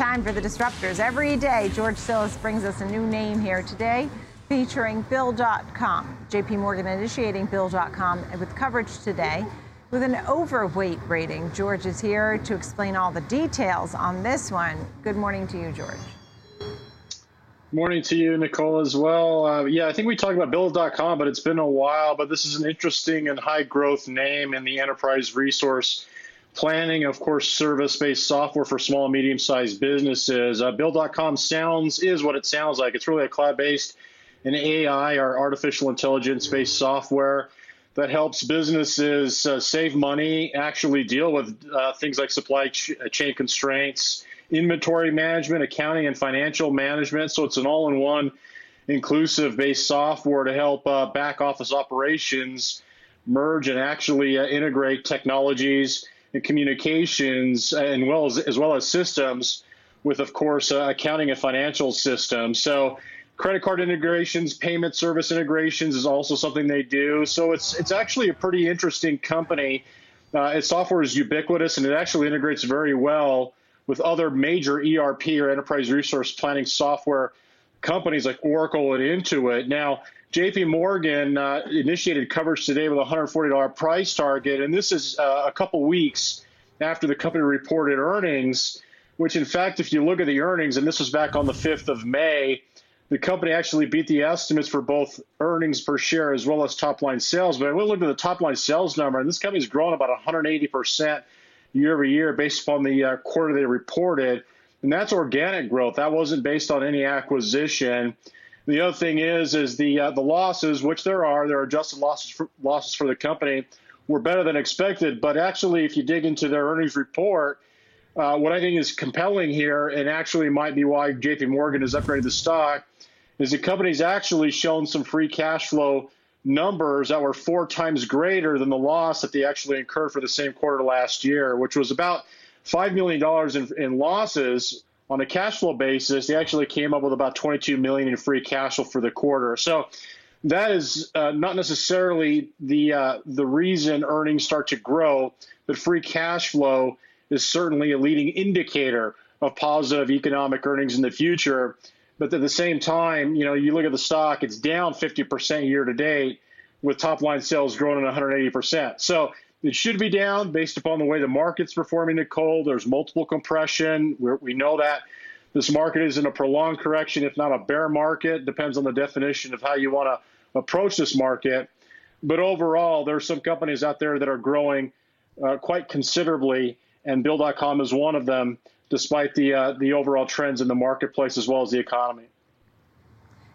time for the disruptors. Every day, George Still brings us a new name here today, featuring Bill.com. JP Morgan initiating Bill.com with coverage today with an overweight rating. George is here to explain all the details on this one. Good morning to you, George. Morning to you, Nicole, as well. Uh, yeah, I think we talked about Bill.com, but it's been a while. But this is an interesting and high growth name in the enterprise resource planning, of course, service based software for small and medium sized businesses. Uh, Bill.com sounds is what it sounds like. It's really a cloud based and AI or artificial intelligence based software that helps businesses uh, save money, actually deal with uh, things like supply ch- chain constraints inventory management, accounting, and financial management. So it's an all in one inclusive based software to help uh, back office operations merge and actually uh, integrate technologies and communications and well as, as well as systems with of course uh, accounting and financial systems. So credit card integrations payment service integrations is also something they do. So it's it's actually a pretty interesting company. Uh, its software is ubiquitous and it actually integrates very well with other major ERP or enterprise resource planning software companies like Oracle and Intuit. Now, JP Morgan uh, initiated coverage today with a $140 price target, and this is uh, a couple weeks after the company reported earnings, which, in fact, if you look at the earnings, and this was back on the 5th of May, the company actually beat the estimates for both earnings per share as well as top line sales. But I went look at the top line sales number, and this company's grown about 180 percent year over year based upon the uh, quarter they reported. And that's organic growth. That wasn't based on any acquisition. The other thing is, is the uh, the losses, which there are, there are adjusted losses for, losses for the company, were better than expected. But actually, if you dig into their earnings report, uh, what I think is compelling here, and actually might be why J.P. Morgan has upgraded the stock, is the company's actually shown some free cash flow numbers that were four times greater than the loss that they actually incurred for the same quarter last year, which was about $5 million in, in losses on a cash flow basis. They actually came up with about 22 million in free cash flow for the quarter. So that is uh, not necessarily the uh, the reason earnings start to grow, but free cash flow is certainly a leading indicator of positive economic earnings in the future. But at the same time, you know, you look at the stock, it's down 50% year to date with top line sales growing at 180%. So it should be down based upon the way the market's performing, Nicole. There's multiple compression. We're, we know that this market is in a prolonged correction, if not a bear market. Depends on the definition of how you want to approach this market. But overall, there are some companies out there that are growing uh, quite considerably, and Bill.com is one of them despite the uh, the overall trends in the marketplace as well as the economy.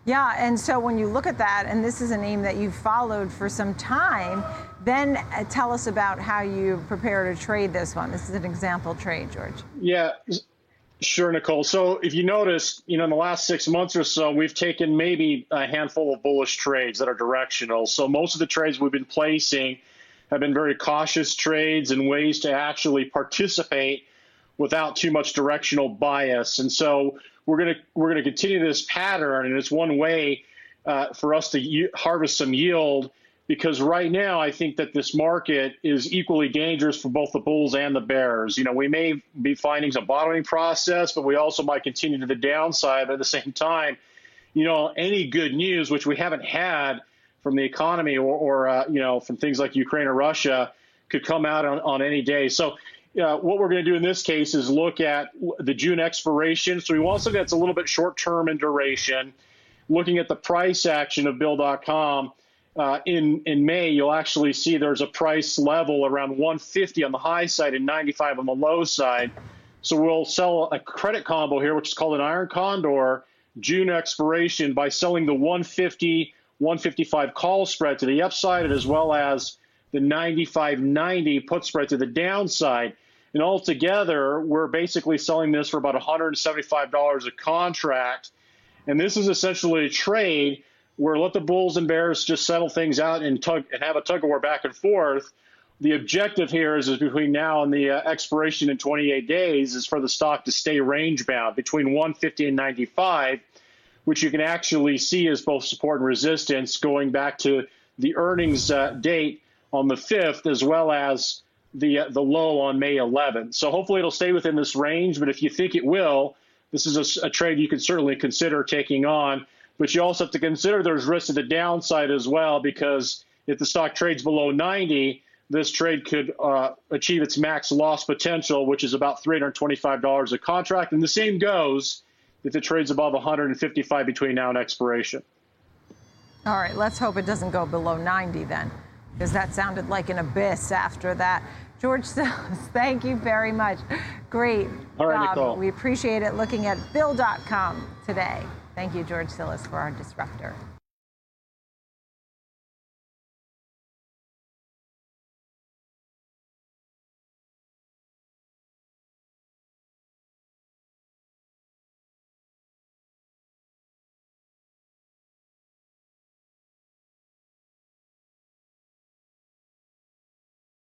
Yeah, and so when you look at that, and this is a name that you've followed for some time, then uh, tell us about how you prepare to trade this one. This is an example trade, George. Yeah, sure, Nicole. So if you notice, you know, in the last six months or so, we've taken maybe a handful of bullish trades that are directional. So most of the trades we've been placing have been very cautious trades and ways to actually participate without too much directional bias. And so we're going to we're going to continue this pattern, and it's one way uh, for us to harvest some yield. Because right now, I think that this market is equally dangerous for both the bulls and the bears. You know, we may be finding some bottoming process, but we also might continue to the downside. But at the same time, you know, any good news, which we haven't had from the economy or, or uh, you know, from things like Ukraine or Russia, could come out on, on any day. So uh, what we're going to do in this case is look at the June expiration. So we want something that's a little bit short term in duration. Looking at the price action of Bill.com uh, in in May, you'll actually see there's a price level around 150 on the high side and 95 on the low side. So we'll sell a credit combo here, which is called an iron condor June expiration by selling the 150 155 call spread to the upside as well as the 95.90 put spread to the downside. And altogether, we're basically selling this for about $175 a contract. And this is essentially a trade where let the Bulls and Bears just settle things out and tug and have a tug of war back and forth. The objective here is, is between now and the uh, expiration in 28 days is for the stock to stay range bound between 150 and 95, which you can actually see as both support and resistance going back to the earnings uh, date on the 5th, as well as the uh, the low on May 11th. So hopefully it'll stay within this range. But if you think it will, this is a, a trade you can certainly consider taking on. But you also have to consider there's risk to the downside as well because if the stock trades below 90, this trade could uh, achieve its max loss potential, which is about $325 a contract. And the same goes if it trades above 155 between now and expiration. All right, let's hope it doesn't go below 90 then, because that sounded like an abyss after that. George Stillis, thank you very much. Great. All right, Nicole. We appreciate it looking at Bill.com today. Thank you, George Stillis, for our disruptor.